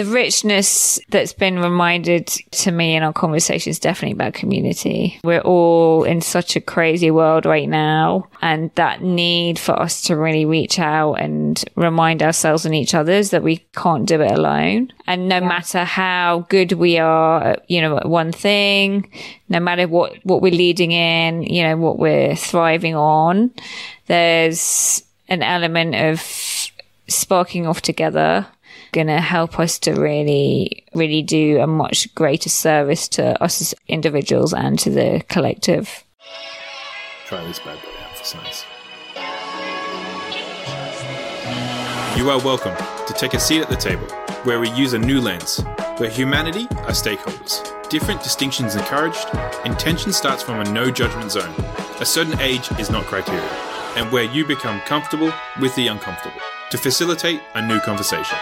the richness that's been reminded to me in our conversation is definitely about community. We're all in such a crazy world right now, and that need for us to really reach out and remind ourselves and each others that we can't do it alone. And no yeah. matter how good we are, at, you know, at one thing, no matter what, what we're leading in, you know, what we're thriving on, there's an element of sparking off together going to help us to really, really do a much greater service to us as individuals and to the collective. Try this bad boy out for size. You are welcome to take a seat at the table where we use a new lens, where humanity are stakeholders. Different distinctions encouraged, intention starts from a no judgment zone. A certain age is not criteria, and where you become comfortable with the uncomfortable to facilitate a new conversation.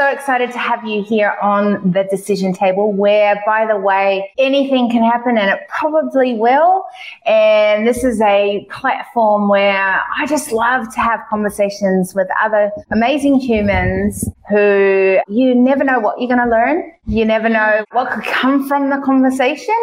So excited to have you here on the decision table, where, by the way, anything can happen and it probably will. And this is a platform where I just love to have conversations with other amazing humans who you never know what you're going to learn. You never know what could come from the conversation.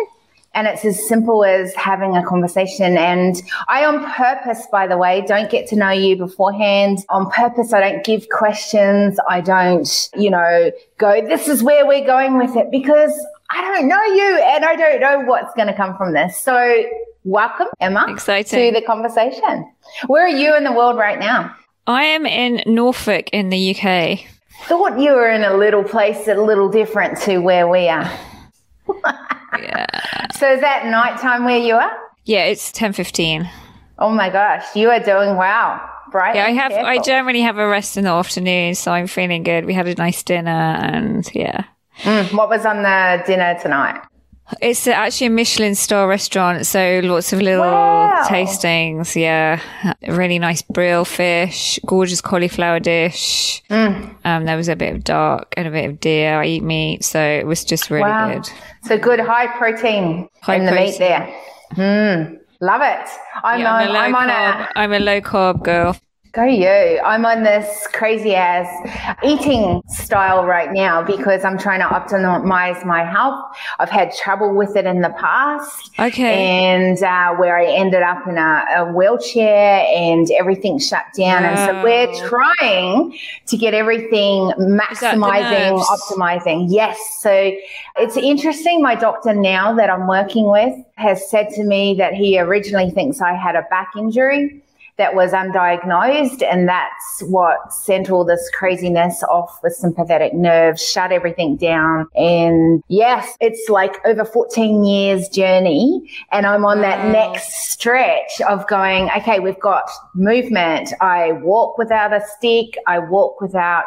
And it's as simple as having a conversation. And I, on purpose, by the way, don't get to know you beforehand. On purpose, I don't give questions. I don't, you know, go, this is where we're going with it because I don't know you and I don't know what's going to come from this. So welcome, Emma, Exciting. to the conversation. Where are you in the world right now? I am in Norfolk in the UK. Thought you were in a little place a little different to where we are. yeah. So is that nighttime where you are? Yeah, it's ten fifteen. Oh my gosh, you are doing well. Right. Yeah, I have. Careful. I generally have a rest in the afternoon, so I'm feeling good. We had a nice dinner, and yeah. Mm, what was on the dinner tonight? It's actually a Michelin star restaurant, so lots of little wow. tastings. Yeah, really nice brill fish, gorgeous cauliflower dish. Mm. Um, there was a bit of dark and a bit of deer. I eat meat, so it was just really wow. good. So good high protein high in the protein. meat there. Mm. Love it. I'm yeah, on. I'm, on a. I'm a low carb girl. Go you. I'm on this crazy ass eating style right now because I'm trying to optimize my health. I've had trouble with it in the past. Okay. And uh, where I ended up in a, a, wheelchair and everything shut down. And so we're trying to get everything maximizing, optimizing. Yes. So it's interesting. My doctor now that I'm working with has said to me that he originally thinks I had a back injury that was undiagnosed. And that's what sent all this craziness off the sympathetic nerve, shut everything down. And yes, it's like over 14 years journey. And I'm on that next stretch of going, okay, we've got movement. I walk without a stick. I walk without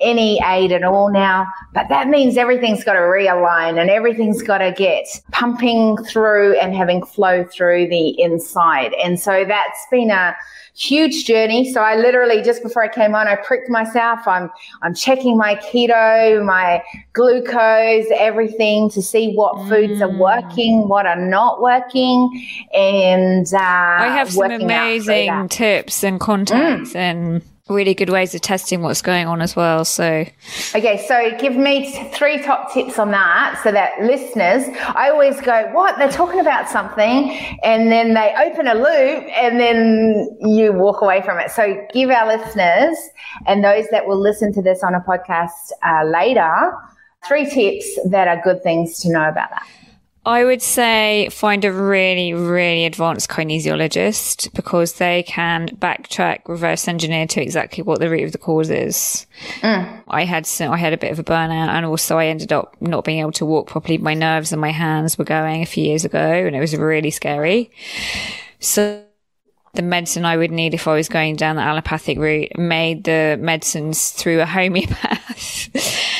any aid at all now. But that means everything's got to realign and everything's got to get pumping through and having flow through the inside. And so that's been a huge journey. So I literally just before I came on, I pricked myself. I'm I'm checking my keto, my glucose, everything to see what mm. foods are mm. working, what are not working, and uh, I have some amazing tips and contacts mm. and really good ways of testing what's going on as well. So, okay, so give me three top tips on that so that listeners, I always go, What? They're talking about something, and then they open a loop, and then you walk away from it. So, give our listeners and those that will listen to this on a podcast uh, later three tips that are good things to know about that. I would say find a really, really advanced kinesiologist because they can backtrack, reverse engineer to exactly what the root of the cause is. Mm. I had some, I had a bit of a burnout and also I ended up not being able to walk properly. My nerves and my hands were going a few years ago and it was really scary. So the medicine I would need if I was going down the allopathic route, made the medicines through a homeopath.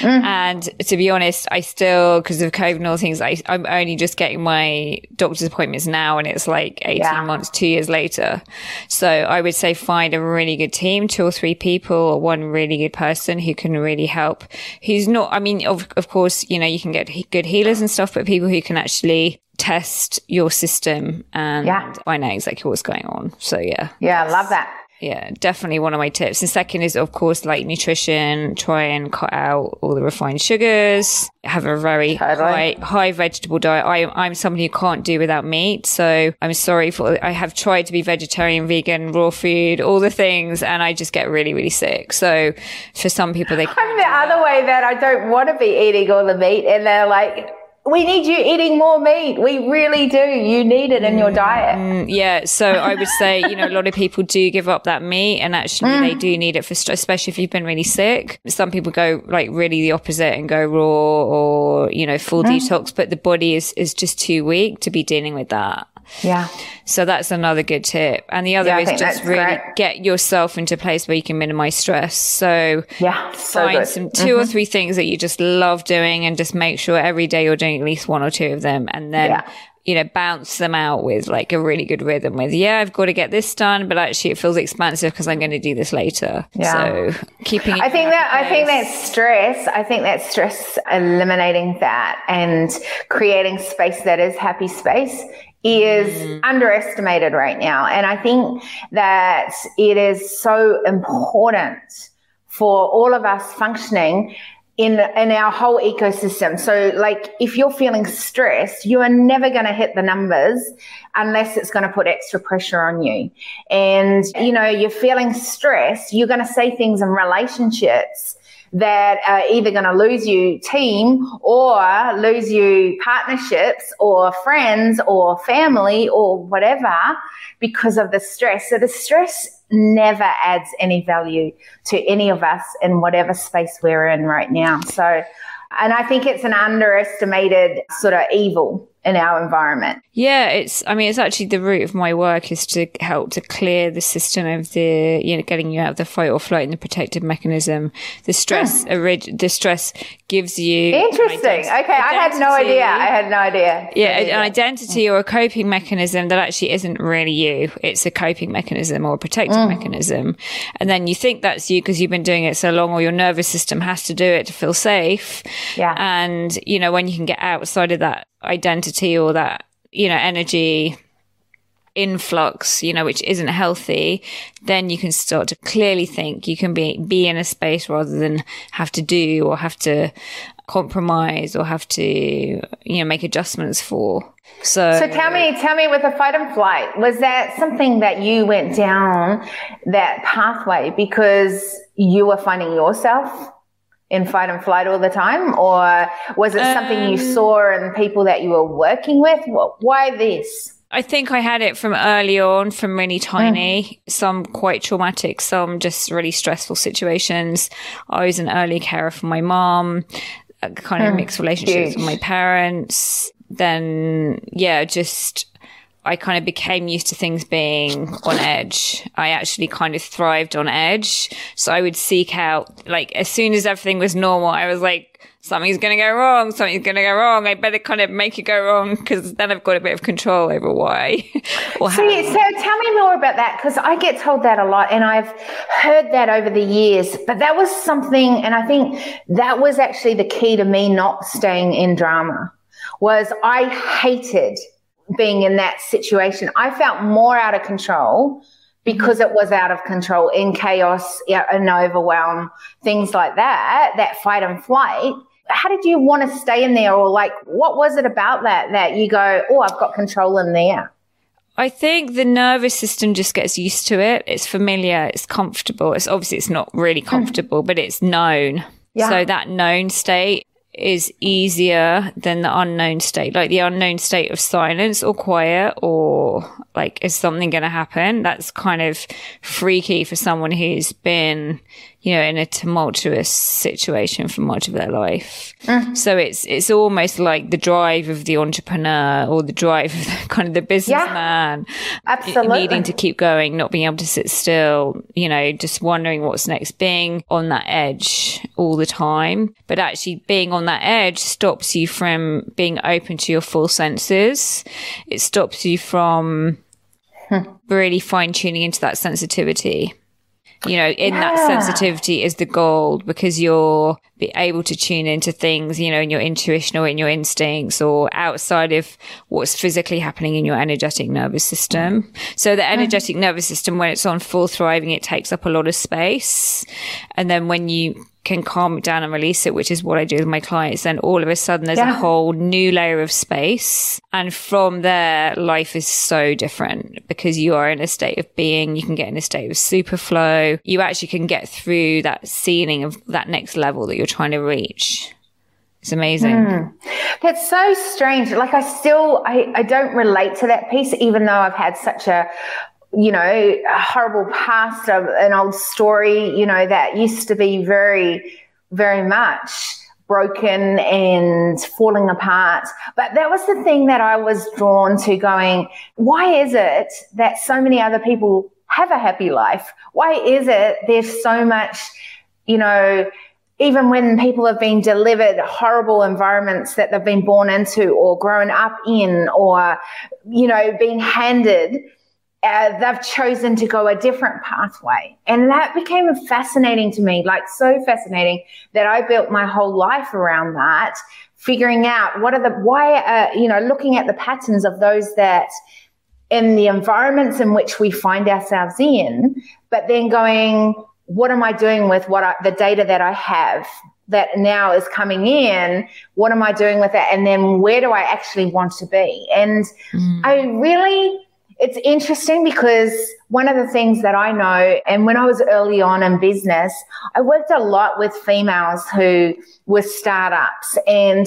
mm. And to be honest, I still, because of COVID and all things, I, am only just getting my doctor's appointments now and it's like 18 yeah. months, two years later. So I would say find a really good team, two or three people, or one really good person who can really help. Who's not, I mean, of, of course, you know, you can get good healers and stuff, but people who can actually test your system and yeah. find out exactly what's going on. So yeah. Yeah, I love that. Yeah, definitely one of my tips. And second is, of course, like nutrition. Try and cut out all the refined sugars. Have a very totally. high, high vegetable diet. I, I'm somebody who can't do without meat. So I'm sorry for, I have tried to be vegetarian, vegan, raw food, all the things, and I just get really, really sick. So for some people, they I'm the other way that I don't want to be eating all the meat. And they're like, we need you eating more meat. We really do. You need it in your diet. Mm, yeah. So I would say, you know, a lot of people do give up that meat and actually mm. they do need it for, especially if you've been really sick. Some people go like really the opposite and go raw or, you know, full mm. detox, but the body is, is just too weak to be dealing with that. Yeah. So that's another good tip. And the other yeah, is just really great. get yourself into a place where you can minimize stress. So yeah, so find good. some 2 mm-hmm. or three things that you just love doing and just make sure every day you're doing at least one or two of them and then yeah you know, bounce them out with like a really good rhythm with, yeah, I've got to get this done, but actually it feels expansive because I'm going to do this later. Yeah. So keeping I think that, I think that stress, I think that stress, eliminating that and creating space that is happy space is mm. underestimated right now. And I think that it is so important for all of us functioning in in our whole ecosystem. So like if you're feeling stressed, you are never going to hit the numbers unless it's going to put extra pressure on you. And you know, you're feeling stressed, you're going to say things in relationships that are either going to lose you team or lose you partnerships or friends or family or whatever because of the stress. So the stress never adds any value to any of us in whatever space we're in right now. So, and I think it's an underestimated sort of evil in our environment. Yeah, it's, I mean, it's actually the root of my work is to help to clear the system of the, you know, getting you out of the fight or flight and the protective mechanism. The stress, hmm. orig- the stress gives you. Interesting. okay. Identity. I had no idea. I had no idea. Yeah, an identity or a coping mechanism that actually isn't really you. It's a coping mechanism or a protective mm. mechanism. And then you think that's you because you've been doing it so long or your nervous system has to do it to feel safe. Yeah. And, you know, when you can get outside of that identity or that, you know, energy influx, you know, which isn't healthy, then you can start to clearly think you can be, be in a space rather than have to do or have to compromise or have to, you know, make adjustments for. So, so tell me, tell me with the fight and flight, was that something that you went down that pathway because you were finding yourself in fight and flight all the time? Or was it something um, you saw in people that you were working with? Why this? I think I had it from early on, from really tiny, mm. some quite traumatic, some just really stressful situations. I was an early carer for my mom, kind of mm. mixed relationships Huge. with my parents. Then, yeah, just I kind of became used to things being on edge. I actually kind of thrived on edge. So I would seek out, like, as soon as everything was normal, I was like, something's going to go wrong. Something's going to go wrong. I better kind of make it go wrong because then I've got a bit of control over why. or so tell me more about that because I get told that a lot and I've heard that over the years. But that was something, and I think that was actually the key to me not staying in drama was I hated being in that situation. I felt more out of control because it was out of control in chaos and overwhelm, things like that, that fight and flight. How did you want to stay in there? Or like, what was it about that that you go, oh, I've got control in there? I think the nervous system just gets used to it. It's familiar. It's comfortable. It's obviously it's not really hmm. comfortable, but it's known. Yeah. So that known state is easier than the unknown state, like the unknown state of silence or quiet or like, is something going to happen? That's kind of freaky for someone who's been you know, in a tumultuous situation for much of their life. Mm. So it's it's almost like the drive of the entrepreneur or the drive of the, kind of the businessman, yeah, absolutely needing to keep going, not being able to sit still. You know, just wondering what's next, being on that edge all the time. But actually, being on that edge stops you from being open to your full senses. It stops you from hmm. really fine tuning into that sensitivity you know, in yeah. that sensitivity is the gold because you're be able to tune into things, you know, in your intuition or in your instincts or outside of what's physically happening in your energetic nervous system. So the energetic mm. nervous system, when it's on full thriving, it takes up a lot of space. And then when you can calm it down and release it, which is what I do with my clients, then all of a sudden there's yeah. a whole new layer of space. And from there, life is so different because you are in a state of being. You can get in a state of super flow. You actually can get through that ceiling of that next level that you're trying to reach. It's amazing. Mm. That's so strange. Like I still, I, I don't relate to that piece, even though I've had such a you know, a horrible past of an old story, you know, that used to be very, very much broken and falling apart. But that was the thing that I was drawn to going, why is it that so many other people have a happy life? Why is it there's so much, you know, even when people have been delivered horrible environments that they've been born into or grown up in or, you know, being handed uh, they've chosen to go a different pathway. And that became fascinating to me, like so fascinating that I built my whole life around that, figuring out what are the, why, uh, you know, looking at the patterns of those that in the environments in which we find ourselves in, but then going, what am I doing with what I, the data that I have that now is coming in? What am I doing with it? And then where do I actually want to be? And mm. I really, it's interesting because one of the things that I know, and when I was early on in business, I worked a lot with females who were startups. And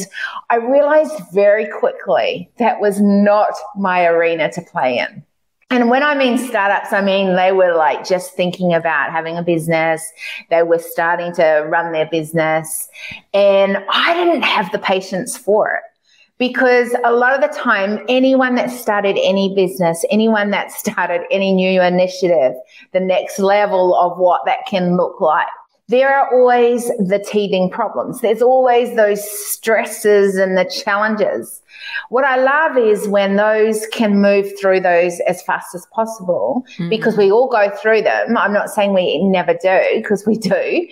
I realized very quickly that was not my arena to play in. And when I mean startups, I mean they were like just thinking about having a business. They were starting to run their business. And I didn't have the patience for it because a lot of the time, anyone that started any business, anyone that started any new initiative, the next level of what that can look like, there are always the teething problems. There's always those stresses and the challenges. What I love is when those can move through those as fast as possible mm. because we all go through them. I'm not saying we never do because we do,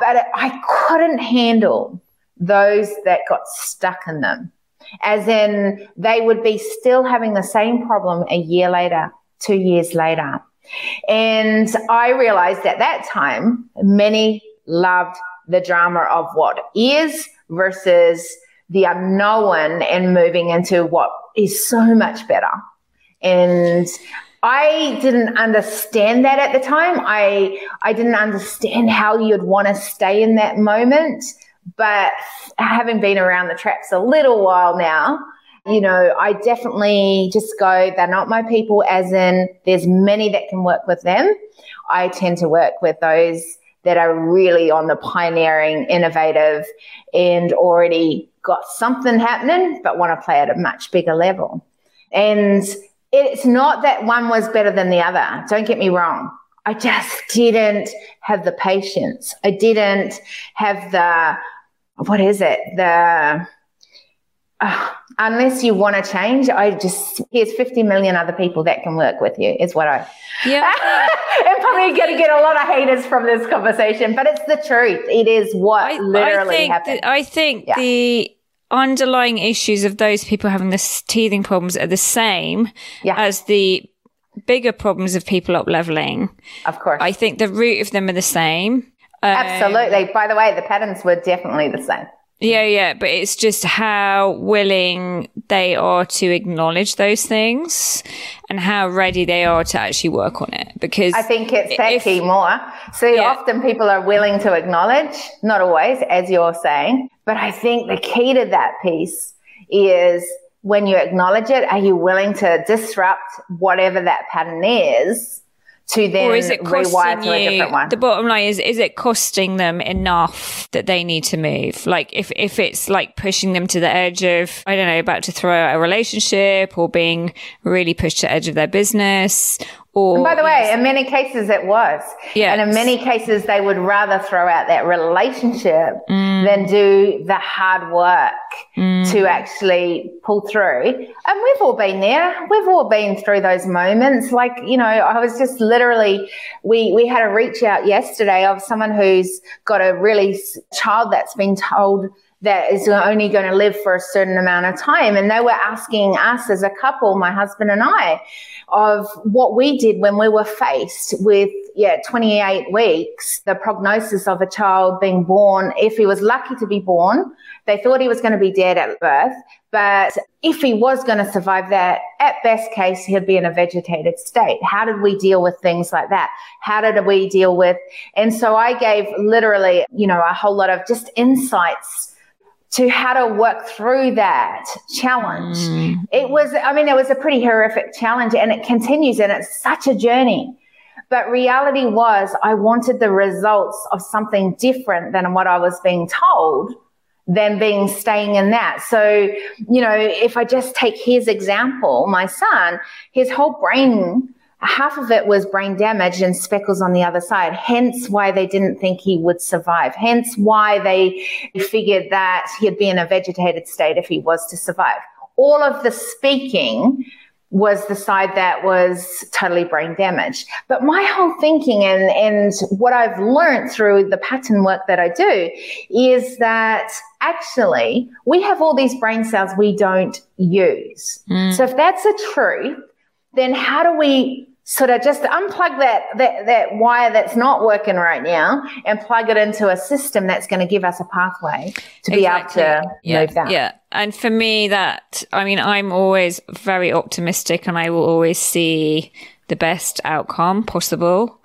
but I couldn't handle those that got stuck in them as in they would be still having the same problem a year later, two years later. And I realized at that time, many loved the drama of what is versus the unknown and moving into what is so much better. And I didn't understand that at the time. I I didn't understand how you'd want to stay in that moment. But having been around the traps a little while now, you know, I definitely just go, they're not my people, as in there's many that can work with them. I tend to work with those that are really on the pioneering, innovative, and already got something happening, but want to play at a much bigger level. And it's not that one was better than the other. Don't get me wrong. I just didn't have the patience. I didn't have the what is it? The uh, unless you want to change, I just here's 50 million other people that can work with you. Is what I yeah. I'm probably going to get a lot of haters from this conversation, but it's the truth. It is what I, literally I think happened. I think yeah. the underlying issues of those people having the teething problems are the same yeah. as the bigger problems of people up leveling. Of course. I think the root of them are the same. Um, Absolutely. By the way, the patterns were definitely the same. Yeah, yeah, but it's just how willing they are to acknowledge those things and how ready they are to actually work on it. Because I think it's that if, key more. So yeah. often people are willing to acknowledge, not always, as you're saying, but I think the key to that piece is when you acknowledge it, are you willing to disrupt whatever that pattern is? To then or is it rewire to a different one. The bottom line is, is it costing them enough that they need to move? Like if, if it's like pushing them to the edge of, I don't know, about to throw out a relationship or being really pushed to the edge of their business or, and by the way, in many cases it was. Yeah. And in many cases they would rather throw out that relationship mm. than do the hard work mm. to actually pull through. And we've all been there. We've all been through those moments. Like, you know, I was just literally, we, we had a reach out yesterday of someone who's got a really child that's been told that is only going to live for a certain amount of time. And they were asking us as a couple, my husband and I, of what we did when we were faced with, yeah, 28 weeks, the prognosis of a child being born, if he was lucky to be born, they thought he was going to be dead at birth. But if he was going to survive that, at best case, he'd be in a vegetated state. How did we deal with things like that? How did we deal with? And so I gave literally, you know, a whole lot of just insights to how to work through that challenge. Mm. It was, I mean, it was a pretty horrific challenge and it continues and it's such a journey. But reality was, I wanted the results of something different than what I was being told than being staying in that. So, you know, if I just take his example, my son, his whole brain half of it was brain damage and speckles on the other side. Hence why they didn't think he would survive. Hence why they figured that he'd be in a vegetated state if he was to survive. All of the speaking was the side that was totally brain damaged. But my whole thinking and, and what I've learned through the pattern work that I do is that actually we have all these brain cells we don't use. Mm. So if that's a truth, then how do we sort of just unplug that, that, that wire that's not working right now and plug it into a system that's going to give us a pathway to be able to yeah. move that. Yeah. And for me, that, I mean, I'm always very optimistic and I will always see the best outcome possible.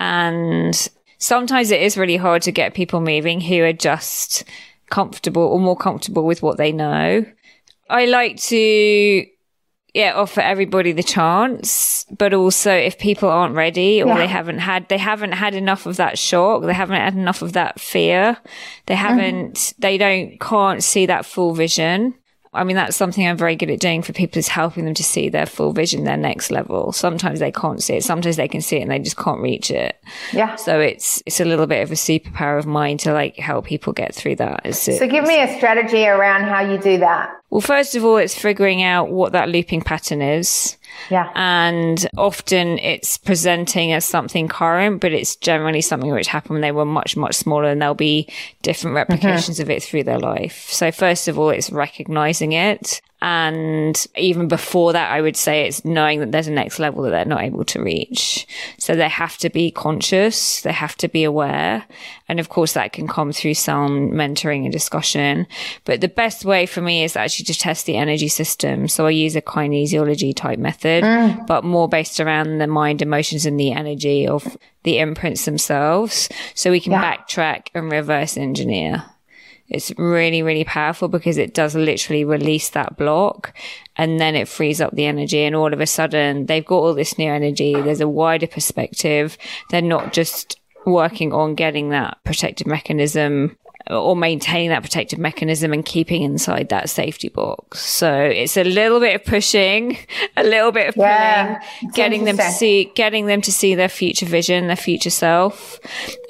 And sometimes it is really hard to get people moving who are just comfortable or more comfortable with what they know. I like to yeah, offer everybody the chance, but also if people aren't ready or yeah. they haven't had, they haven't had enough of that shock, they haven't had enough of that fear, they haven't, mm. they don't, can't see that full vision. I mean, that's something I'm very good at doing for people is helping them to see their full vision, their next level. Sometimes they can't see it. Sometimes they can see it and they just can't reach it. Yeah. So it's, it's a little bit of a superpower of mine to like help people get through that. so give me a strategy around how you do that. Well, first of all, it's figuring out what that looping pattern is. Yeah. And often it's presenting as something current, but it's generally something which happened when they were much, much smaller and there'll be different mm-hmm. replications mm-hmm. of it through their life. So first of all, it's recognizing it and even before that, I would say it's knowing that there's a next level that they're not able to reach. So they have to be conscious. They have to be aware. And of course, that can come through some mentoring and discussion. But the best way for me is actually to test the energy system. So I use a kinesiology type method, mm. but more based around the mind, emotions, and the energy of the imprints themselves. So we can yeah. backtrack and reverse engineer. It's really, really powerful because it does literally release that block and then it frees up the energy. And all of a sudden they've got all this new energy. There's a wider perspective. They're not just working on getting that protective mechanism or maintaining that protective mechanism and keeping inside that safety box. So it's a little bit of pushing, a little bit of yeah, pulling, getting them to see, getting them to see their future vision, their future self,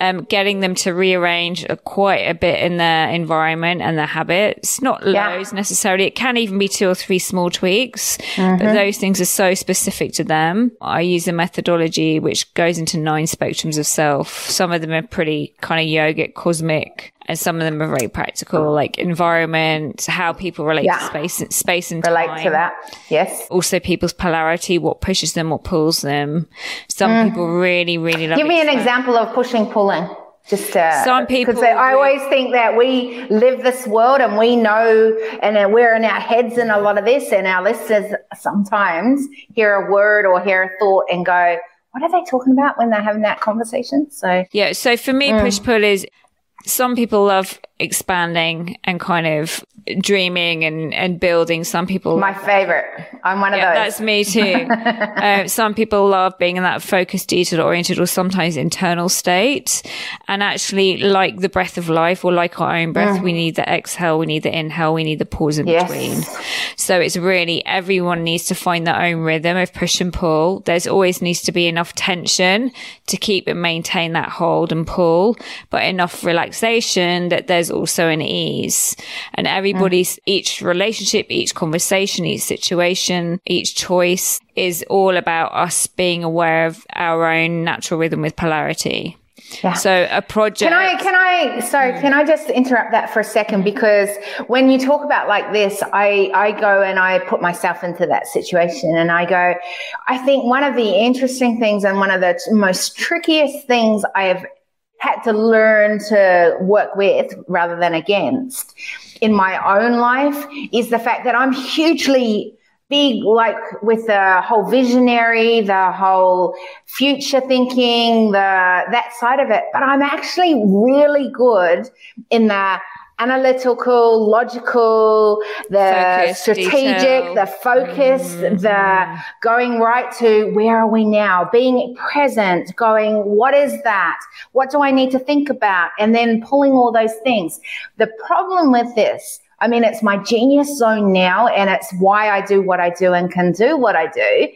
um, getting them to rearrange quite a bit in their environment and their habits. Not yeah. loads necessarily. It can even be two or three small tweaks, mm-hmm. but those things are so specific to them. I use a methodology which goes into nine spectrums of self. Some of them are pretty kind of yogic, cosmic and some of them are very practical, like environment, how people relate yeah. to space, and space and relate time. to that. Yes. Also, people's polarity, what pushes them, what pulls them. Some mm. people really, really love. Give me an example of pushing, pulling. Just uh, some people. Because I always think that we live this world and we know, and we're in our heads in a lot of this, and our listeners sometimes hear a word or hear a thought and go. What are they talking about when they're having that conversation? So yeah, so for me, mm. push pull is some people love expanding and kind of dreaming and, and building. Some people, my favorite. I'm one of those. That's me too. uh, some people love being in that focused, detail oriented, or sometimes internal state. And actually, like the breath of life, or like our own breath, mm. we need the exhale, we need the inhale, we need the pause in yes. between. So it's really everyone needs to find their own rhythm of push and pull. There's always needs to be enough tension to keep and maintain that hold and pull, but enough relaxation that there's there's also an ease. And everybody's, mm. each relationship, each conversation, each situation, each choice is all about us being aware of our own natural rhythm with polarity. Yeah. So a project. Can I, can I, sorry, can I just interrupt that for a second? Because when you talk about like this, I, I go and I put myself into that situation and I go, I think one of the interesting things and one of the most trickiest things I have had to learn to work with rather than against. In my own life is the fact that I'm hugely big like with the whole visionary the whole future thinking the that side of it. But i'm actually really good in the analytical logical the focus, strategic detail. the focus mm-hmm. the going right to where are we now being present going what is that what do i need to think about and then pulling all those things the problem with this I mean, it's my genius zone now, and it's why I do what I do and can do what I do.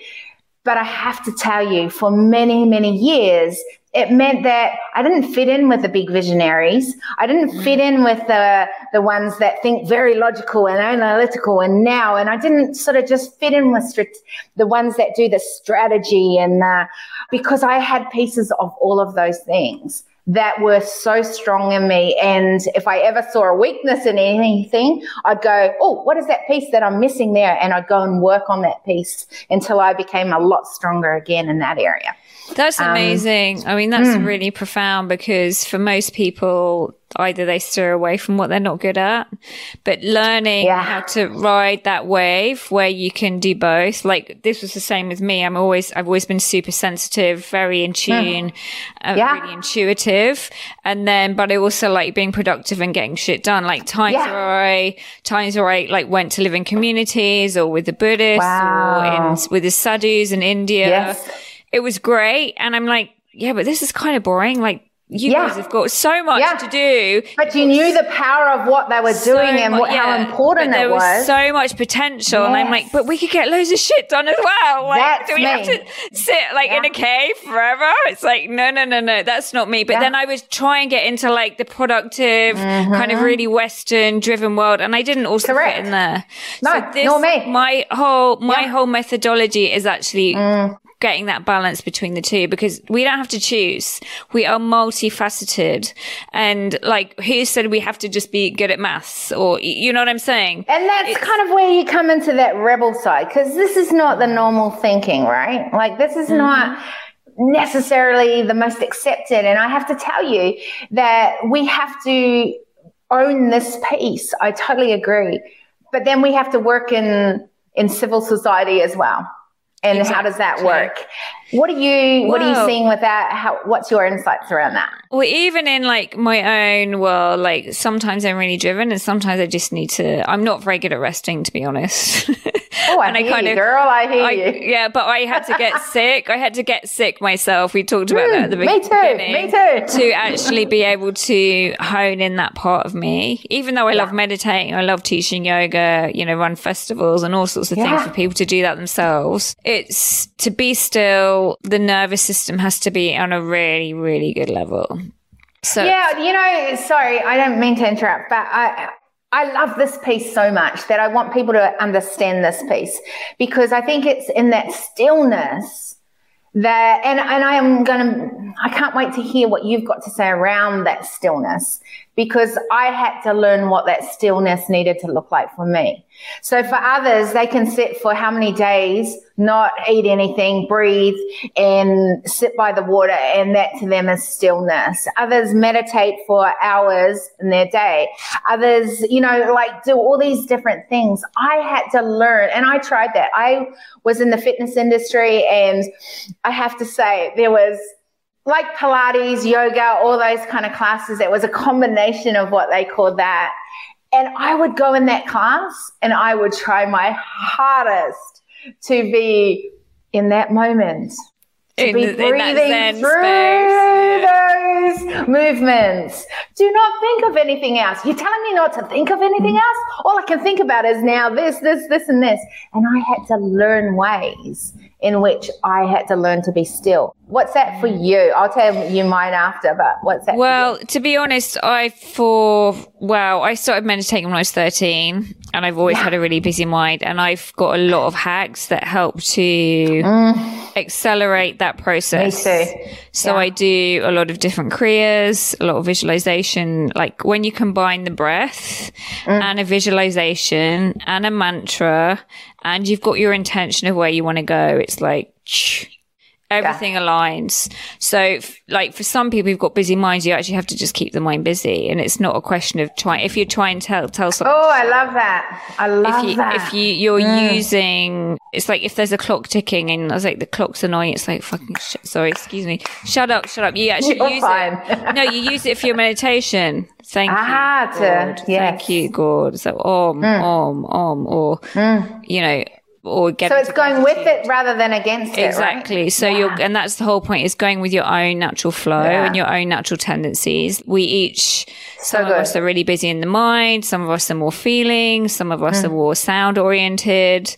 But I have to tell you, for many, many years, it meant that I didn't fit in with the big visionaries. I didn't mm. fit in with the the ones that think very logical and analytical and now. And I didn't sort of just fit in with strat- the ones that do the strategy and the, because I had pieces of all of those things that were so strong in me. And if I ever saw a weakness in anything, I'd go, Oh, what is that piece that I'm missing there? And I'd go and work on that piece until I became a lot stronger again in that area. That's um, amazing. Um, I mean, that's mm. really profound because for most people, either they steer away from what they're not good at, but learning yeah. how to ride that wave where you can do both. Like this was the same with me. I'm always, I've always been super sensitive, very in tune, mm. uh, yeah. really intuitive. And then, but I also like being productive and getting shit done. Like times yeah. where I, times where I like went to live in communities or with the Buddhists wow. or in, with the sadhus in India. Yes it was great. And I'm like, yeah, but this is kind of boring. Like, you yeah. guys have got so much yeah. to do. But you knew the power of what they were so doing and what, yeah. how important there it was. was. so much potential. Yes. And I'm like, but we could get loads of shit done as well. Like, that's do we me. have to sit like in a cave forever? It's like, no, no, no, no, that's not me. But then I was trying to get into like the productive, mm-hmm. kind of really Western driven world. And I didn't also Correct. fit in there. No, so this, nor me. My whole, my whole methodology is actually mm getting that balance between the two because we don't have to choose. We are multifaceted. And like, who said we have to just be good at maths or, you know what I'm saying? And that's it's, kind of where you come into that rebel side because this is not the normal thinking, right? Like, this is mm-hmm. not necessarily the most accepted. And I have to tell you that we have to own this piece. I totally agree. But then we have to work in, in civil society as well. And exactly. how does that work? What are you what are you seeing with that? How what's your insights around that? Well, even in like my own world, like sometimes I'm really driven and sometimes I just need to I'm not very good at resting to be honest. Oh, I and I kind you, of, girl, I hear I, you. Yeah, but I had to get sick. I had to get sick myself. We talked about mm, that at the beginning. Me too. Me too. To actually be able to hone in that part of me, even though I yeah. love meditating, I love teaching yoga. You know, run festivals and all sorts of yeah. things for people to do that themselves. It's to be still. The nervous system has to be on a really, really good level. So yeah, you know, sorry, I don't mean to interrupt, but I I love this piece so much that I want people to understand this piece because I think it's in that stillness that, and, and I am going to, I can't wait to hear what you've got to say around that stillness because I had to learn what that stillness needed to look like for me. So for others, they can sit for how many days, not eat anything, breathe and sit by the water. And that to them is stillness. Others meditate for hours in their day. Others, you know, like do all these different things. I had to learn and I tried that. I was in the fitness industry and I have to say there was like Pilates, yoga, all those kind of classes. It was a combination of what they called that. And I would go in that class and I would try my hardest to be in that moment. To in, be breathing through those movements. Do not think of anything else. You're telling me not to think of anything else? All I can think about is now this, this, this, and this. And I had to learn ways in which I had to learn to be still. What's that for you? I'll tell you mine after, but what's that? Well, to be honest, I for well, I started meditating when I was thirteen, and I've always yeah. had a really busy mind, and I've got a lot of hacks that help to mm. accelerate that process. Me too. So yeah. I do a lot of different kriyas, a lot of visualization. Like when you combine the breath mm. and a visualization and a mantra, and you've got your intention of where you want to go, it's like everything yeah. aligns. So, like for some people who've got busy minds, you actually have to just keep the mind busy, and it's not a question of trying. If you're trying to tell tell something, oh, I love that. I love if you, that. If you you're mm. using, it's like if there's a clock ticking, and I was like the clock's annoying. It's like fucking. Sh- sorry, excuse me. Shut up, shut up. You actually you're use fine. it. No, you use it for your meditation. Thank ah, you, God. To, yes. Thank you, God. So om, mm. om, om, or mm. you know or get so it's going with it rather than against it exactly right? so yeah. you're and that's the whole point is going with your own natural flow yeah. and your own natural tendencies we each some so of us are really busy in the mind some of us are more feeling some of us mm. are more sound oriented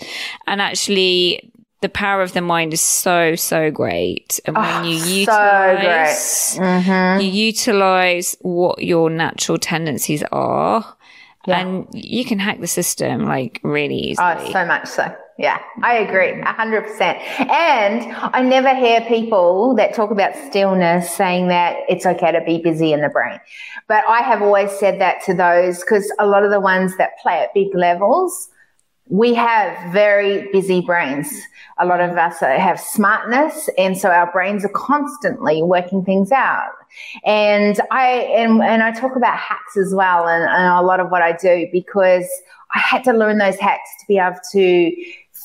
and actually the power of the mind is so so great and when oh, you utilize so mm-hmm. you utilize what your natural tendencies are yeah. and you can hack the system like really easily. Oh, so much so. Yeah, I agree, hundred percent. And I never hear people that talk about stillness saying that it's okay to be busy in the brain. But I have always said that to those because a lot of the ones that play at big levels, we have very busy brains. A lot of us have smartness, and so our brains are constantly working things out. And I and, and I talk about hacks as well, and, and a lot of what I do because I had to learn those hacks to be able to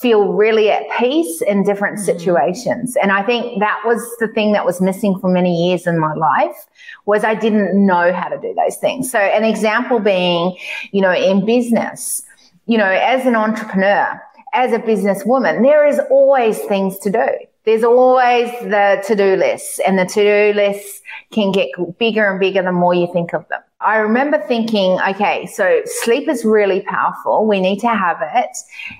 feel really at peace in different mm-hmm. situations. And I think that was the thing that was missing for many years in my life was I didn't know how to do those things. So an example being, you know, in business, you know, as an entrepreneur, as a businesswoman, there is always things to do. There's always the to-do lists and the to-do lists can get bigger and bigger the more you think of them. I remember thinking, okay, so sleep is really powerful. We need to have it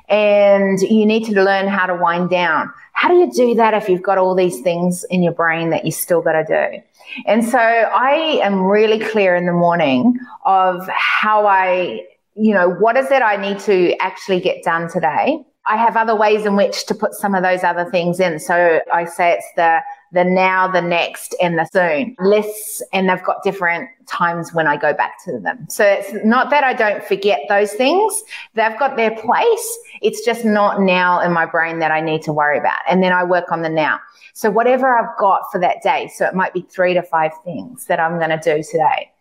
and you need to learn how to wind down. How do you do that if you've got all these things in your brain that you still got to do? And so I am really clear in the morning of how I, you know, what is it I need to actually get done today? I have other ways in which to put some of those other things in. So I say it's the the now, the next, and the soon lists, and they've got different times when I go back to them. So it's not that I don't forget those things. They've got their place. It's just not now in my brain that I need to worry about. And then I work on the now. So whatever I've got for that day. So it might be three to five things that I'm going to do today.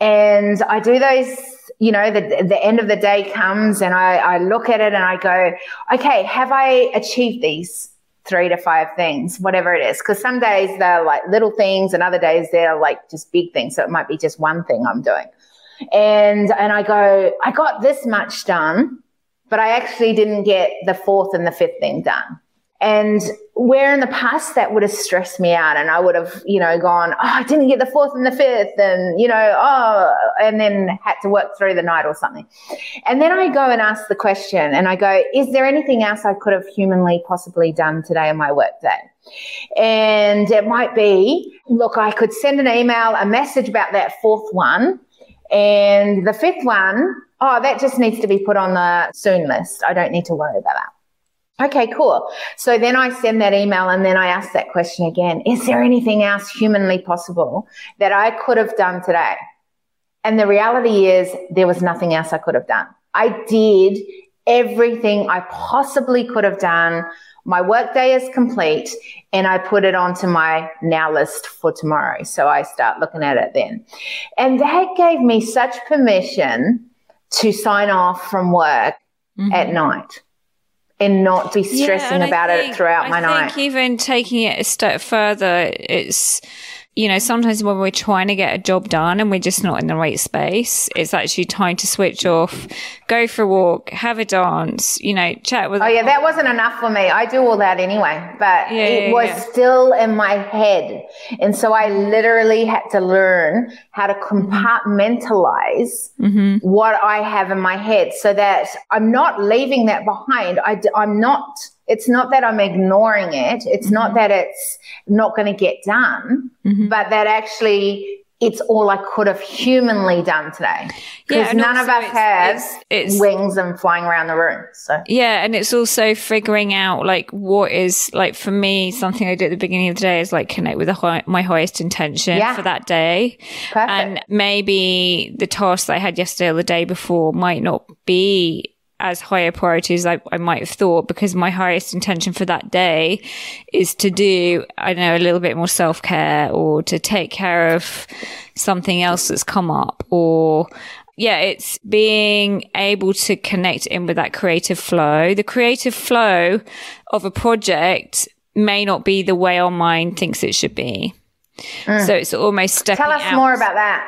And I do those you know, the, the end of the day comes and I, I look at it and I go, okay, have I achieved these? Three to five things, whatever it is. Because some days they're like little things, and other days they're like just big things. So it might be just one thing I'm doing. And and I go, I got this much done, but I actually didn't get the fourth and the fifth thing done. And where in the past that would have stressed me out and I would have, you know, gone, oh, I didn't get the fourth and the fifth and, you know, oh, and then had to work through the night or something. And then I go and ask the question and I go, is there anything else I could have humanly possibly done today in my work day? And it might be, look, I could send an email, a message about that fourth one. And the fifth one, oh, that just needs to be put on the soon list. I don't need to worry about that. Okay, cool. So then I send that email and then I ask that question again. Is there anything else humanly possible that I could have done today? And the reality is there was nothing else I could have done. I did everything I possibly could have done. My workday is complete and I put it onto my now list for tomorrow. So I start looking at it then. And that gave me such permission to sign off from work mm-hmm. at night and not be stressing yeah, about think, it throughout my I night. I think even taking it a step further, it's you know, sometimes when we're trying to get a job done and we're just not in the right space, it's actually time to switch off, go for a walk, have a dance, you know, chat with. Oh, yeah, that wasn't enough for me. I do all that anyway, but yeah, it yeah, was yeah. still in my head. And so I literally had to learn how to compartmentalize mm-hmm. what I have in my head so that I'm not leaving that behind. I, I'm not it's not that I'm ignoring it. It's mm-hmm. not that it's not going to get done, mm-hmm. but that actually it's all I could have humanly done today. Because yeah, none of us it's, has it's, it's, wings and flying around the room. So yeah, and it's also figuring out like what is like for me something I did at the beginning of the day is like connect with high, my highest intention yeah. for that day, Perfect. and maybe the task that I had yesterday or the day before might not be as high a priority as I, I, might have thought because my highest intention for that day is to do, I don't know, a little bit more self care or to take care of something else that's come up or yeah, it's being able to connect in with that creative flow. The creative flow of a project may not be the way our mind thinks it should be. Mm. So it's almost stepping Tell us out. more about that.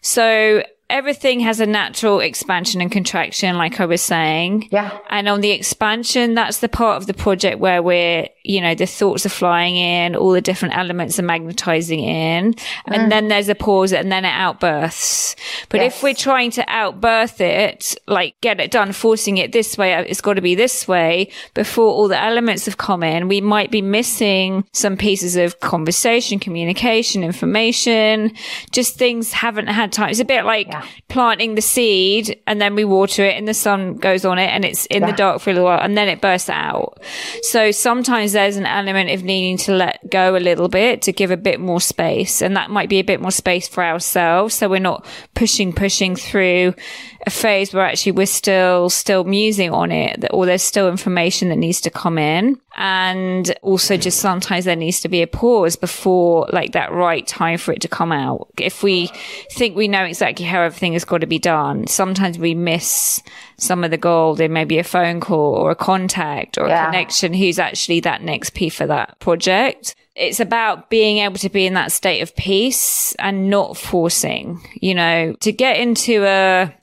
So everything has a natural expansion and contraction, like I was saying. Yeah. And on the expansion, that's the part of the project where we're, you know, the thoughts are flying in, all the different elements are magnetizing in. And mm. then there's a pause and then it outbursts. But yes. if we're trying to outbirth it, like get it done, forcing it this way, it's got to be this way before all the elements have come in, we might be missing some pieces of conversation, communication, information, just things haven't had time. It's a bit like, yeah planting the seed and then we water it and the sun goes on it and it's in yeah. the dark for a little while and then it bursts out. So sometimes there's an element of needing to let go a little bit to give a bit more space. And that might be a bit more space for ourselves. So we're not pushing, pushing through a phase where actually we're still, still musing on it or there's still information that needs to come in. And also just sometimes there needs to be a pause before like that right time for it to come out. If we think we know exactly how everything has got to be done, sometimes we miss some of the gold in maybe a phone call or a contact or yeah. a connection who's actually that next piece for that project. It's about being able to be in that state of peace and not forcing, you know, to get into a,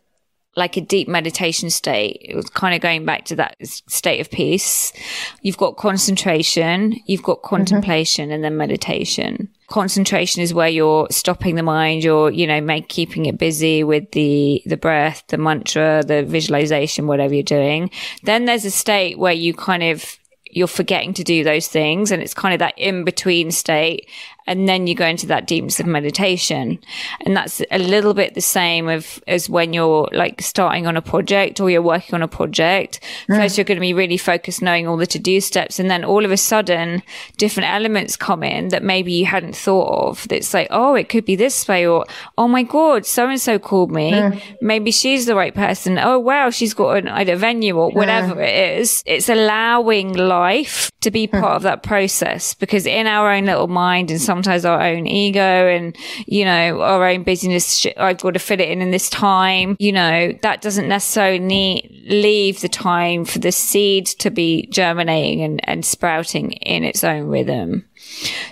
like a deep meditation state. It was kind of going back to that state of peace. You've got concentration, you've got mm-hmm. contemplation mm-hmm. and then meditation. Concentration is where you're stopping the mind, you're, you know, make, keeping it busy with the, the breath, the mantra, the visualization, whatever you're doing. Then there's a state where you kind of you're forgetting to do those things and it's kind of that in between state and then you go into that deepness of meditation and that's a little bit the same of as when you're like starting on a project or you're working on a project mm. first you're going to be really focused knowing all the to-do steps and then all of a sudden different elements come in that maybe you hadn't thought of that's like oh it could be this way or oh my god so and so called me mm. maybe she's the right person oh wow she's got an, a venue or whatever mm. it is it's allowing life to be part of that process because in our own little mind and some sometimes our own ego and, you know, our own busyness. I've got to fit it in in this time. You know, that doesn't necessarily need, leave the time for the seed to be germinating and, and sprouting in its own rhythm.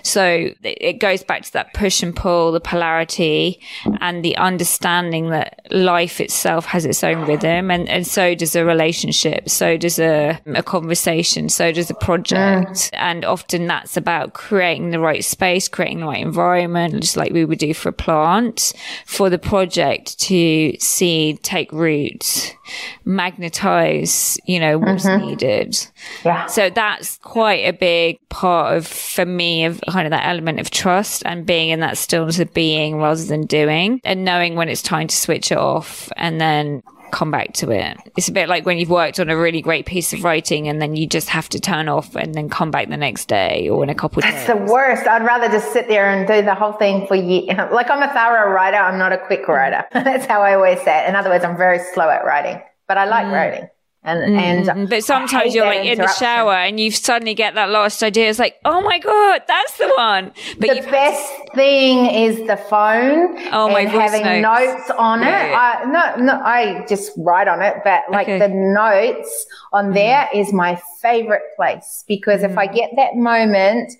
So it goes back to that push and pull, the polarity and the understanding that life itself has its own rhythm and, and so does a relationship. So does a, a conversation. So does a project. Mm. And often that's about creating the right space, creating the right environment, just like we would do for a plant for the project to seed, take root, magnetize, you know, what's mm-hmm. needed. Yeah. So that's quite a big part of, for me, of kind of that element of trust and being in that stillness of being rather than doing and knowing when it's time to switch it off and then come back to it. It's a bit like when you've worked on a really great piece of writing and then you just have to turn off and then come back the next day or in a couple That's days. That's the worst. I'd rather just sit there and do the whole thing for years. Like I'm a thorough writer. I'm not a quick writer. That's how I always say it. In other words, I'm very slow at writing, but I like mm. writing. And, mm, and but sometimes you're like in the shower and you suddenly get that lost idea. It's like, oh my god, that's the one. But the best thing is the phone. Oh my having notes, notes on yeah, it. I, no, no, I just write on it, but like okay. the notes on mm. there is my favorite place because mm. if I mm. get that moment,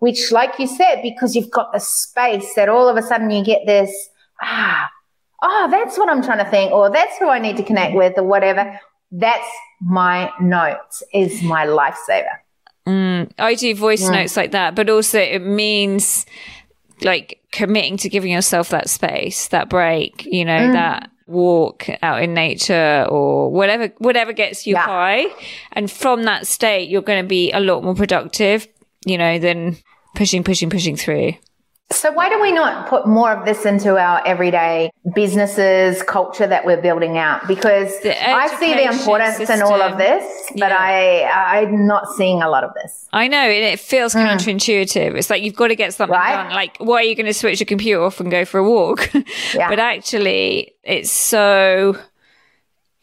which, like you said, because you've got the space, that all of a sudden you get this ah oh, that's what I'm trying to think, or that's who I need to connect with, or whatever that's my notes is my lifesaver. Mm, I do voice mm. notes like that, but also it means like committing to giving yourself that space, that break, you know, mm. that walk out in nature or whatever, whatever gets you yeah. high. And from that state, you're going to be a lot more productive, you know, than pushing, pushing, pushing through. So, why do we not put more of this into our everyday businesses, culture that we're building out? Because I see the importance system, in all of this, but yeah. I, I'm not seeing a lot of this. I know, and it feels mm. counterintuitive. It's like you've got to get something right? done. Like, why are you going to switch your computer off and go for a walk? Yeah. but actually, it's so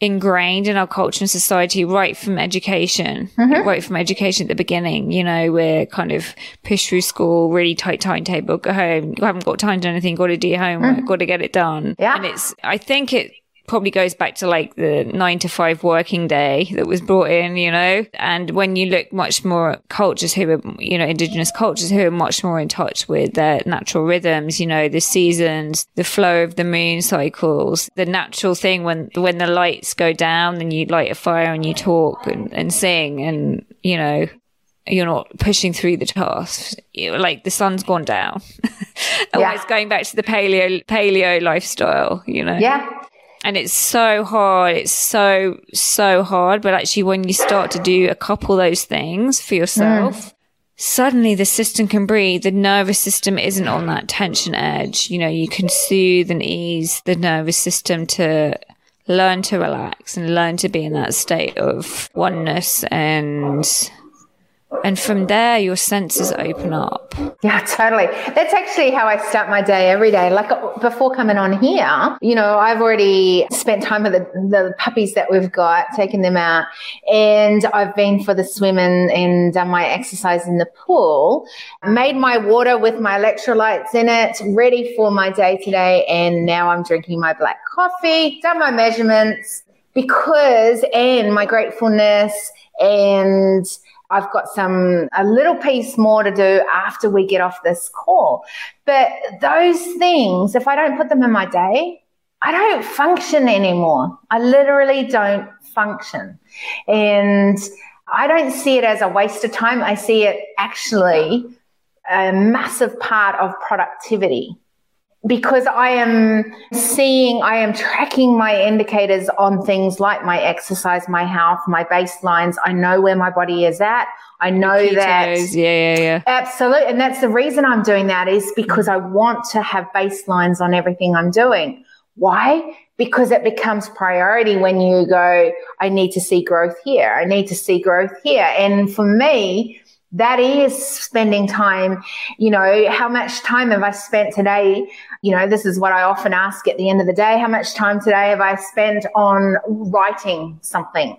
ingrained in our culture and society right from education, mm-hmm. right from education at the beginning. You know, we're kind of pushed through school, really tight timetable, go home. You haven't got time to do anything, got to do your homework, mm-hmm. got to get it done. Yeah. And it's, I think it, probably goes back to like the nine to five working day that was brought in, you know. And when you look much more at cultures who are, you know, indigenous cultures who are much more in touch with their natural rhythms, you know, the seasons, the flow of the moon cycles, the natural thing when, when the lights go down and you light a fire and you talk and, and sing and, you know, you're not pushing through the tasks. You're like the sun's gone down. yeah. it's going back to the paleo paleo lifestyle, you know. Yeah and it's so hard. It's so, so hard. But actually, when you start to do a couple of those things for yourself, mm. suddenly the system can breathe. The nervous system isn't on that tension edge. You know, you can soothe and ease the nervous system to learn to relax and learn to be in that state of oneness and and from there, your senses open up. Yeah, totally. That's actually how I start my day every day. Like uh, before coming on here, you know, I've already spent time with the, the puppies that we've got, taken them out, and I've been for the swim and, and done my exercise in the pool, made my water with my electrolytes in it, ready for my day today. And now I'm drinking my black coffee, done my measurements because, and my gratefulness and I've got some, a little piece more to do after we get off this call. But those things, if I don't put them in my day, I don't function anymore. I literally don't function. And I don't see it as a waste of time. I see it actually a massive part of productivity because I am seeing, I am tracking my indicators on things like my exercise, my health, my baselines. I know where my body is at. I know that. Yeah, yeah, yeah. Absolutely. And that's the reason I'm doing that is because I want to have baselines on everything I'm doing. Why? Because it becomes priority when you go, I need to see growth here. I need to see growth here. And for me, that is spending time. You know, how much time have I spent today? You know, this is what I often ask at the end of the day. How much time today have I spent on writing something?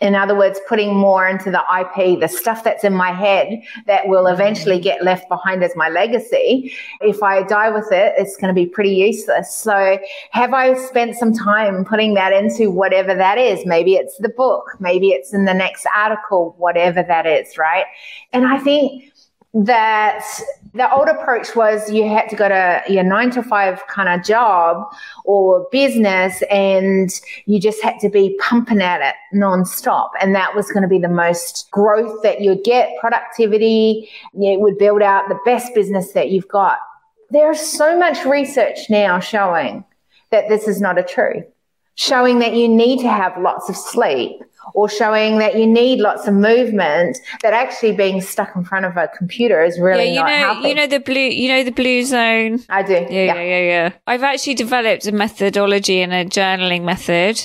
in other words, putting more into the IP, the stuff that's in my head that will mm-hmm. eventually get left behind as my legacy. If I die with it, it's going to be pretty useless. So have I spent some time putting that into whatever that is? Maybe it's the book. Maybe it's in the next article, whatever that is, right? And I think that the old approach was you had to go to your nine to five kind of job or business and you just had to be pumping at it nonstop. And that was going to be the most growth that you'd get, productivity. It would build out the best business that you've got. There's so much research now showing that this is not a truth, showing that you need to have lots of sleep or showing that you need lots of movement that actually being stuck in front of a computer is really yeah, you not know, helping. You know the blue, you know the blue zone. I do. Yeah, yeah, yeah, yeah, yeah. I've actually developed a methodology and a journaling method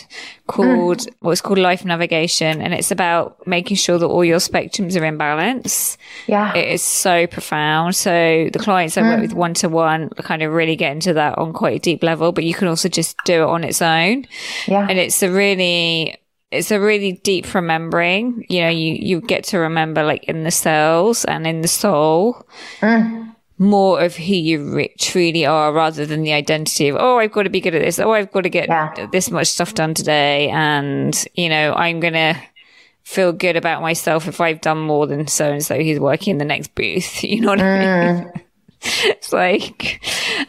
called mm. what's called life navigation, and it's about making sure that all your spectrums are in balance. Yeah, it is so profound. So the clients I mm. work with one to one kind of really get into that on quite a deep level, but you can also just do it on its own. Yeah, and it's a really it's a really deep remembering. You know, you, you get to remember like in the cells and in the soul. Mm. More of who you re- truly are rather than the identity of, oh, I've got to be good at this. Oh, I've got to get yeah. this much stuff done today. And, you know, I'm going to feel good about myself if I've done more than so and so who's working in the next booth. You know what mm. I mean? it's like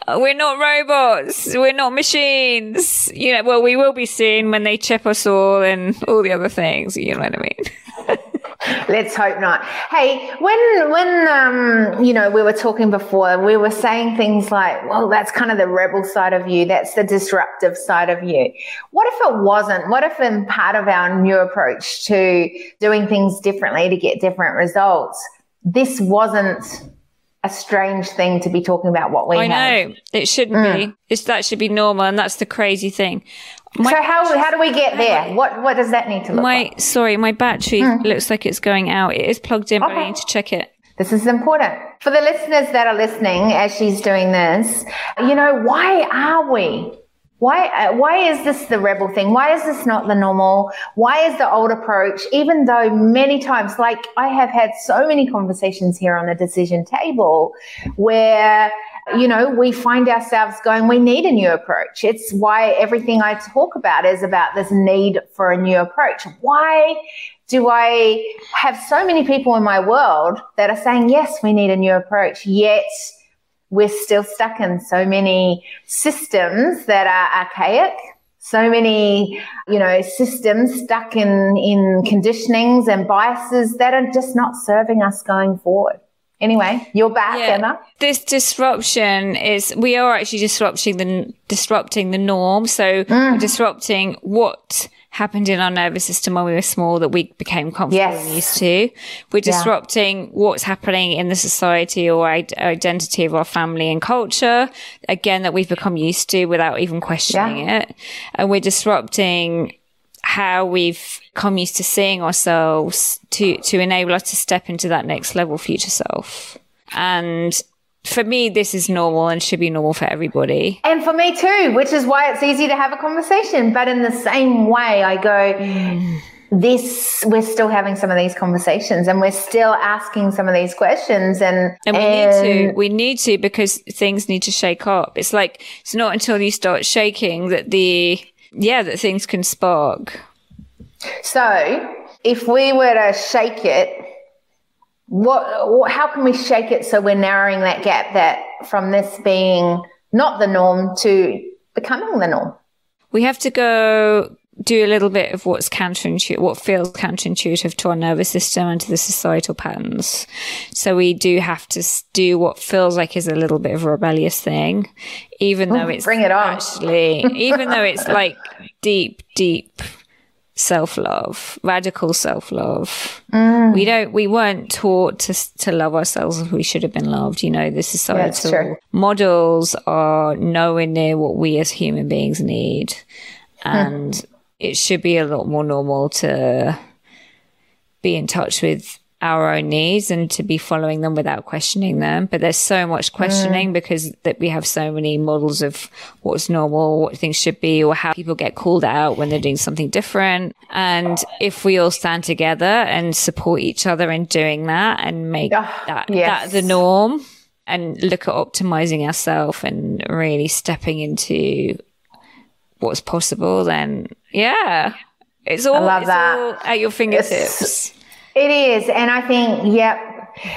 we're not robots we're not machines you know well we will be soon when they chip us all and all the other things you know what i mean Let's hope not. Hey, when when um you know we were talking before, we were saying things like, "Well, that's kind of the rebel side of you. That's the disruptive side of you." What if it wasn't? What if in part of our new approach to doing things differently to get different results, this wasn't a strange thing to be talking about what we I have. know it shouldn't mm. be. It's that should be normal, and that's the crazy thing. My, so how how do we get there? What what does that need to look my, like? Sorry, my battery mm. looks like it's going out. It is plugged in, okay. but I need to check it. This is important. For the listeners that are listening as she's doing this, you know, why are we? Why, uh, why is this the rebel thing? Why is this not the normal? Why is the old approach, even though many times, like I have had so many conversations here on the decision table where you know, we find ourselves going, we need a new approach. It's why everything I talk about is about this need for a new approach. Why do I have so many people in my world that are saying, yes, we need a new approach, yet we're still stuck in so many systems that are archaic, so many, you know, systems stuck in, in conditionings and biases that are just not serving us going forward. Anyway, you're back, yeah. Emma. This disruption is we are actually disrupting the disrupting the norm. So mm. disrupting what happened in our nervous system when we were small that we became comfortable yes. and used to. We're disrupting yeah. what's happening in the society or identity of our family and culture. Again, that we've become used to without even questioning yeah. it. And we're disrupting how we've come used to seeing ourselves to, to enable us to step into that next level future self. And for me, this is normal and should be normal for everybody. And for me too, which is why it's easy to have a conversation. But in the same way, I go, mm. this, we're still having some of these conversations and we're still asking some of these questions. And, and we and need to, we need to because things need to shake up. It's like, it's not until you start shaking that the, yeah, that things can spark. So, if we were to shake it, what, how can we shake it so we're narrowing that gap that from this being not the norm to becoming the norm? We have to go do a little bit of what's counterintuitive, what feels counterintuitive to our nervous system and to the societal patterns. So we do have to do what feels like is a little bit of a rebellious thing, even though it's bring it on. Actually, even though it's like deep, deep self love, radical self love. Mm. We don't, we weren't taught to to love ourselves as we should have been loved. You know, the societal yeah, models are nowhere near what we as human beings need, hmm. and it should be a lot more normal to be in touch with our own needs and to be following them without questioning them. But there's so much questioning mm. because that we have so many models of what's normal, what things should be, or how people get called out when they're doing something different. And if we all stand together and support each other in doing that and make oh, that, yes. that the norm and look at optimizing ourselves and really stepping into what's possible, then yeah, it's all, it's all at your fingertips. It's, it is. And I think, yep.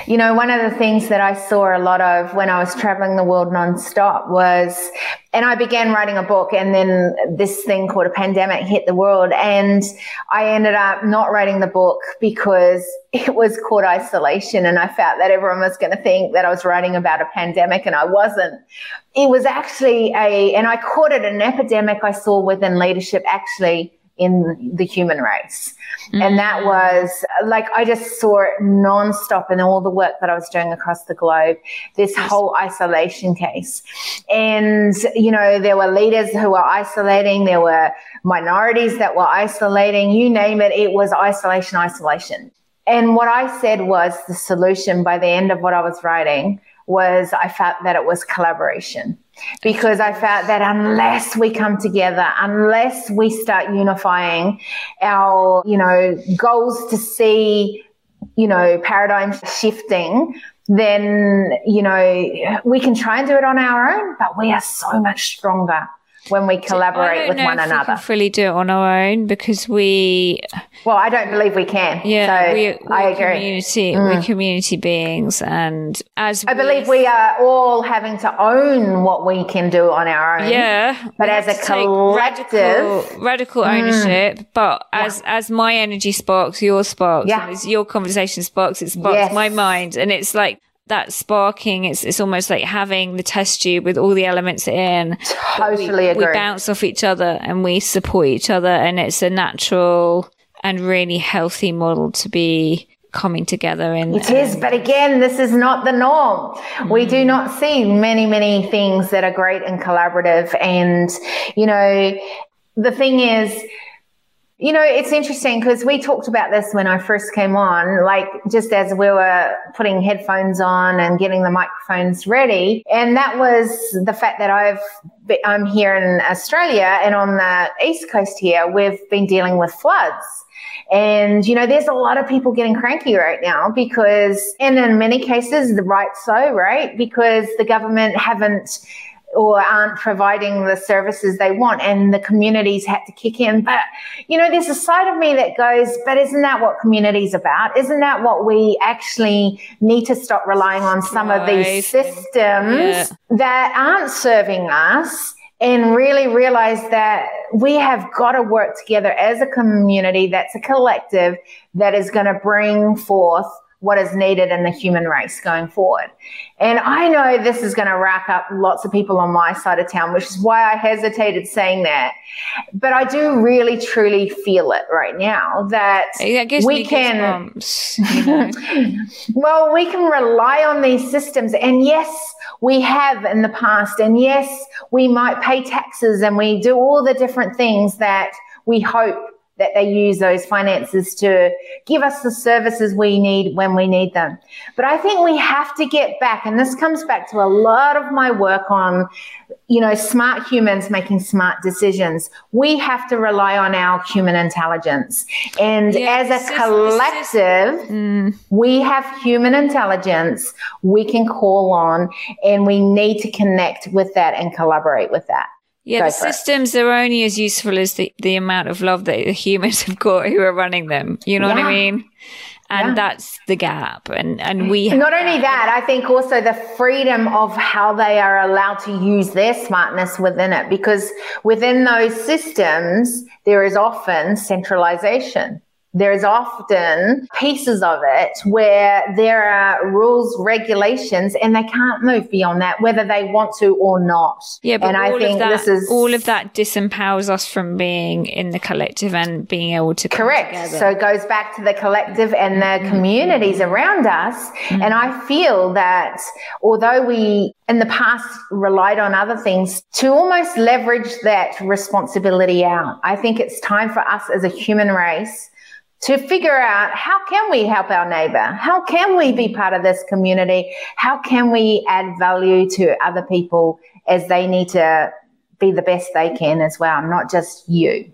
You know, one of the things that I saw a lot of when I was traveling the world nonstop was, and I began writing a book and then this thing called a pandemic hit the world. And I ended up not writing the book because it was called isolation. And I felt that everyone was going to think that I was writing about a pandemic and I wasn't. It was actually a, and I called it an epidemic I saw within leadership actually in the human race. Mm-hmm. And that mm. was like, I just saw it nonstop in all the work that I was doing across the globe, this whole isolation case. And, you know, there were leaders who were isolating, there were minorities that were isolating, you name it, it was isolation, isolation. And what I said was the solution by the end of what I was writing was I felt that it was collaboration because I felt that unless we come together, unless we start unifying our, you know, goals to see, you know, paradigm shifting, then, you know, we can try and do it on our own, but we are so much stronger when we collaborate with one another. We fully do it on our own because we. Well, I don't believe we can. Yeah, so we, I agree. Community, mm. We're community beings, and as I believe we are all having to own what we can do on our own. Yeah, but as a collective, radical, radical mm. ownership. But as yeah. as my energy sparks, your sparks, yeah. as your conversation sparks, it sparks yes. my mind, and it's like that sparking it's it's almost like having the test tube with all the elements in totally we, agree. we bounce off each other and we support each other and it's a natural and really healthy model to be coming together and it is but again this is not the norm mm. we do mm. not see many many things that are great and collaborative and you know the thing is you know, it's interesting because we talked about this when I first came on, like just as we were putting headphones on and getting the microphones ready. And that was the fact that I've, I'm here in Australia and on the East Coast here, we've been dealing with floods. And, you know, there's a lot of people getting cranky right now because, and in many cases, the right so, right? Because the government haven't or aren't providing the services they want and the communities had to kick in. But, you know, there's a side of me that goes, but isn't that what communities about? Isn't that what we actually need to stop relying on some right. of these systems yeah. that aren't serving us? and really realize that we have got to work together as a community that's a collective that is going to bring forth what is needed in the human race going forward. And I know this is going to rack up lots of people on my side of town, which is why I hesitated saying that. But I do really truly feel it right now that we can, bumps, you know? well, we can rely on these systems. And yes, we have in the past. And yes, we might pay taxes and we do all the different things that we hope that they use those finances to give us the services we need when we need them. But I think we have to get back, and this comes back to a lot of my work on, you know, smart humans making smart decisions. We have to rely on our human intelligence. And yeah, as a collective, mm. we have human intelligence we can call on, and we need to connect with that and collaborate with that. Yeah, the systems it. are only as useful as the, the amount of love that the humans have got who are running them. You know yeah. what I mean? And yeah. that's the gap. And and we not only that, I think also the freedom of how they are allowed to use their smartness within it. Because within those systems, there is often centralization there's often pieces of it where there are rules, regulations, and they can't move beyond that, whether they want to or not. Yeah, but and all I think of that, this is all of that disempowers us from being in the collective and being able to correct. So it goes back to the collective and the mm-hmm. communities around us. Mm-hmm. And I feel that although we in the past relied on other things to almost leverage that responsibility out, I think it's time for us as a human race to figure out how can we help our neighbor? How can we be part of this community? How can we add value to other people as they need to be the best they can as well, not just you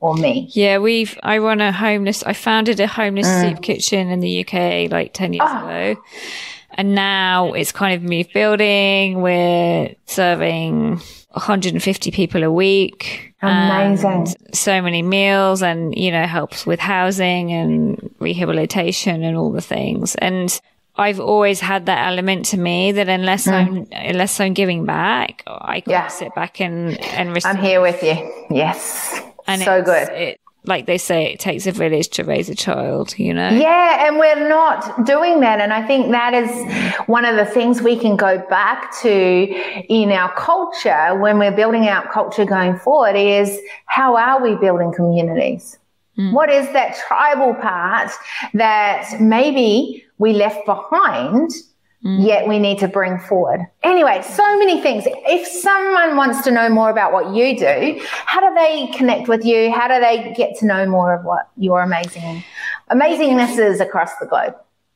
or me. Yeah, we've I run a homeless I founded a homeless mm. soup kitchen in the UK like 10 years oh. ago. And now it's kind of moved building. We're serving 150 people a week. Amazing. So many meals and, you know, helps with housing and rehabilitation and all the things. And I've always had that element to me that unless mm. I'm unless I'm giving back, I can't yeah. sit back and and receive. I'm here with you. Yes, and so good. It, like they say, it takes a village to raise a child, you know? Yeah, and we're not doing that. And I think that is one of the things we can go back to in our culture when we're building our culture going forward is how are we building communities? Mm. What is that tribal part that maybe we left behind Mm. Yet we need to bring forward. Anyway, so many things. If someone wants to know more about what you do, how do they connect with you? How do they get to know more of what your amazing amazingness is across the globe?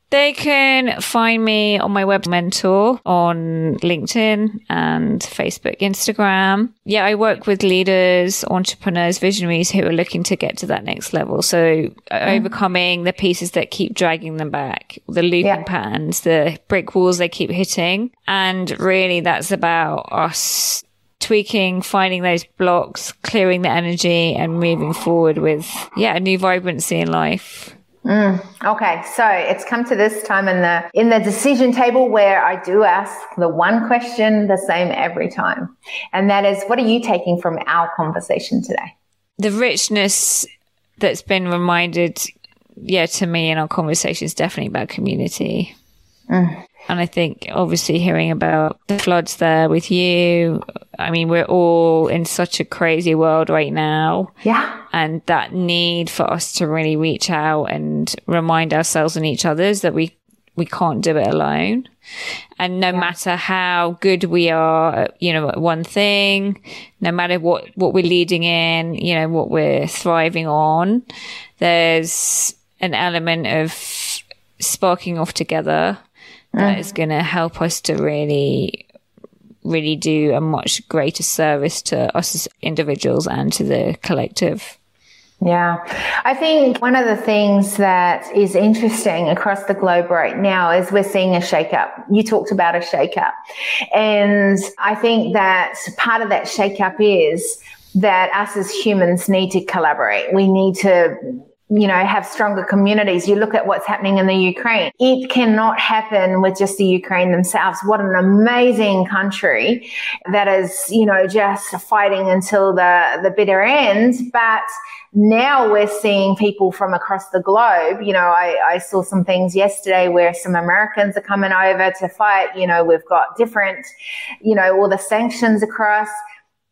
They can find me on my web mentor on LinkedIn and Facebook, Instagram. Yeah, I work with leaders, entrepreneurs, visionaries who are looking to get to that next level. So mm. overcoming the pieces that keep dragging them back, the looping yeah. patterns, the brick walls they keep hitting. And really that's about us tweaking, finding those blocks, clearing the energy and moving forward with, yeah, a new vibrancy in life. Mm, okay, so it's come to this time in the in the decision table where I do ask the one question the same every time, and that is, what are you taking from our conversation today? The richness that's been reminded, yeah, to me in our conversation is definitely about community. Mm. And I think obviously hearing about the floods there with you, I mean, we're all in such a crazy world right now. Yeah. And that need for us to really reach out and remind ourselves and each others that we, we can't do it alone. And no yeah. matter how good we are, you know, at one thing, no matter what, what we're leading in, you know, what we're thriving on, there's an element of sparking off together that mm. is going to help us to really really do a much greater service to us as individuals and to the collective. Yeah. I think one of the things that is interesting across the globe right now is we're seeing a shakeup. You talked about a shakeup. And I think that part of that shakeup is that us as humans need to collaborate. We need to you know, have stronger communities. You look at what's happening in the Ukraine. It cannot happen with just the Ukraine themselves. What an amazing country that is, you know, just fighting until the, the bitter end. But now we're seeing people from across the globe. You know, I, I saw some things yesterday where some Americans are coming over to fight. You know, we've got different, you know, all the sanctions across.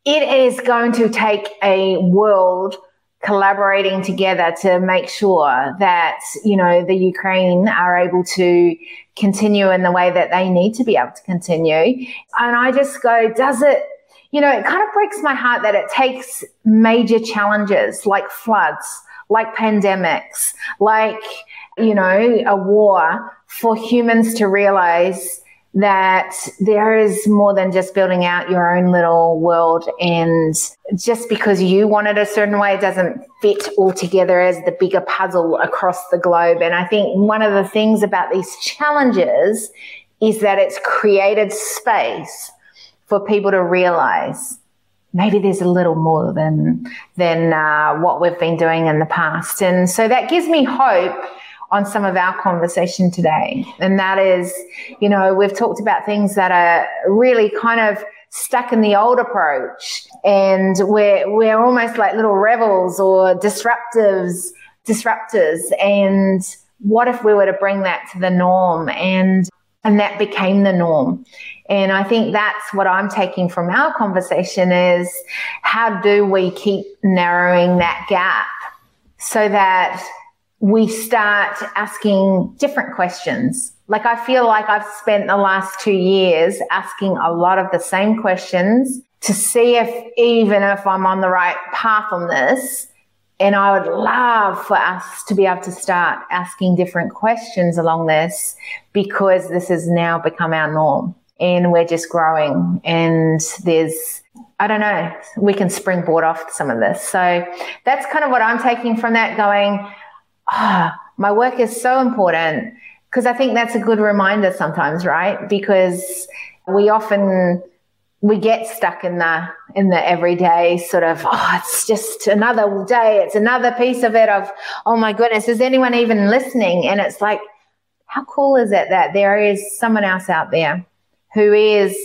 It is going to take a world collaborating together to make sure that, you know, the Ukraine are able to continue in the way that they need to be able to continue. And I just go, does it, you know, it kind of breaks my heart that it takes major challenges like floods, like pandemics, like, you know, a war for humans to realize that there is more than just building out your own little world. And just because you want it a certain way doesn't fit all together as the bigger puzzle across the globe. And I think one of the things about these challenges is that it's created space for people to realize maybe there's a little more than than uh, what we've been doing in the past. And so that gives me hope on some of our conversation today. And that is, you know, we've talked about things that are really kind of stuck in the old approach and we're, we're almost like little rebels or disruptives, disruptors. And what if we were to bring that to the norm and, and that became the norm? And I think that's what I'm taking from our conversation is how do we keep narrowing that gap so that we start asking different questions. Like I feel like I've spent the last two years asking a lot of the same questions to see if even if I'm on the right path on this. And I would love for us to be able to start asking different questions along this because this has now become our norm and we're just growing and there's I don't know, we can springboard off some of this. So that's kind of what I'm taking from that going, ah, my work is so important because I think that's a good reminder sometimes, right? Because we often we get stuck in the in the everyday sort of oh it's just another day it's another piece of it of oh my goodness is anyone even listening and it's like how cool is it that there is someone else out there who is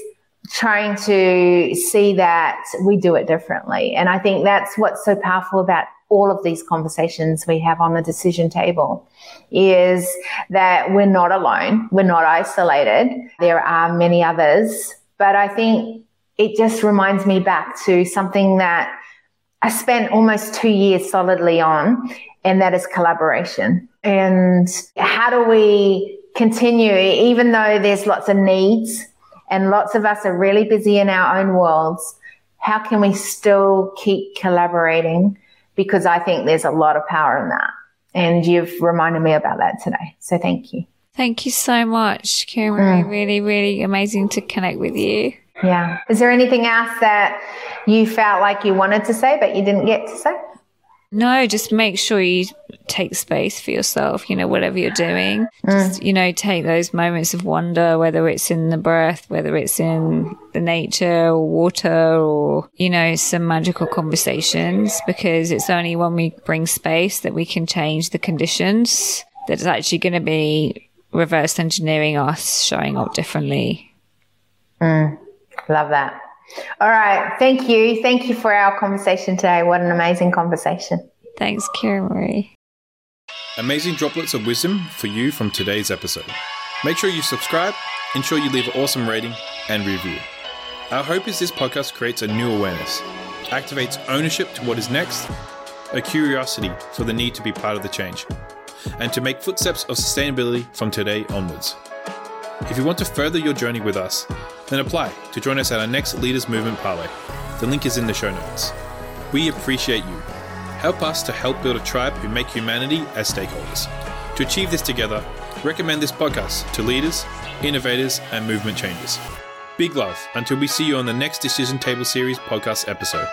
trying to see that we do it differently and i think that's what's so powerful about all of these conversations we have on the decision table is that we're not alone. We're not isolated. There are many others, but I think it just reminds me back to something that I spent almost two years solidly on, and that is collaboration. And how do we continue, even though there's lots of needs and lots of us are really busy in our own worlds, how can we still keep collaborating? Because I think there's a lot of power in that. And you've reminded me about that today. So thank you. Thank you so much, Karen. Mm. Really, really amazing to connect with you. Yeah. Is there anything else that you felt like you wanted to say but you didn't get to say? No, just make sure you take space for yourself, you know, whatever you're doing. Mm. Just, you know, take those moments of wonder, whether it's in the breath, whether it's in the nature or water or, you know, some magical conversations, because it's only when we bring space that we can change the conditions that's actually going to be reverse engineering us showing up differently. Mm. Love that. All right. Thank you. Thank you for our conversation today. What an amazing conversation. Thanks, Kiri-Maree. Amazing droplets of wisdom for you from today's episode. Make sure you subscribe, ensure you leave an awesome rating and review. Our hope is this podcast creates a new awareness, activates ownership to what is next, a curiosity for the need to be part of the change, and to make footsteps of sustainability from today onwards. If you want to further your journey with us, then apply to join us at our next Leaders Movement Parlay. The link is in the show notes. We appreciate you. Help us to help build a tribe who make humanity as stakeholders. To achieve this together, recommend this podcast to leaders, innovators, and movement changers. Big love until we see you on the next Decision Table Series podcast episode.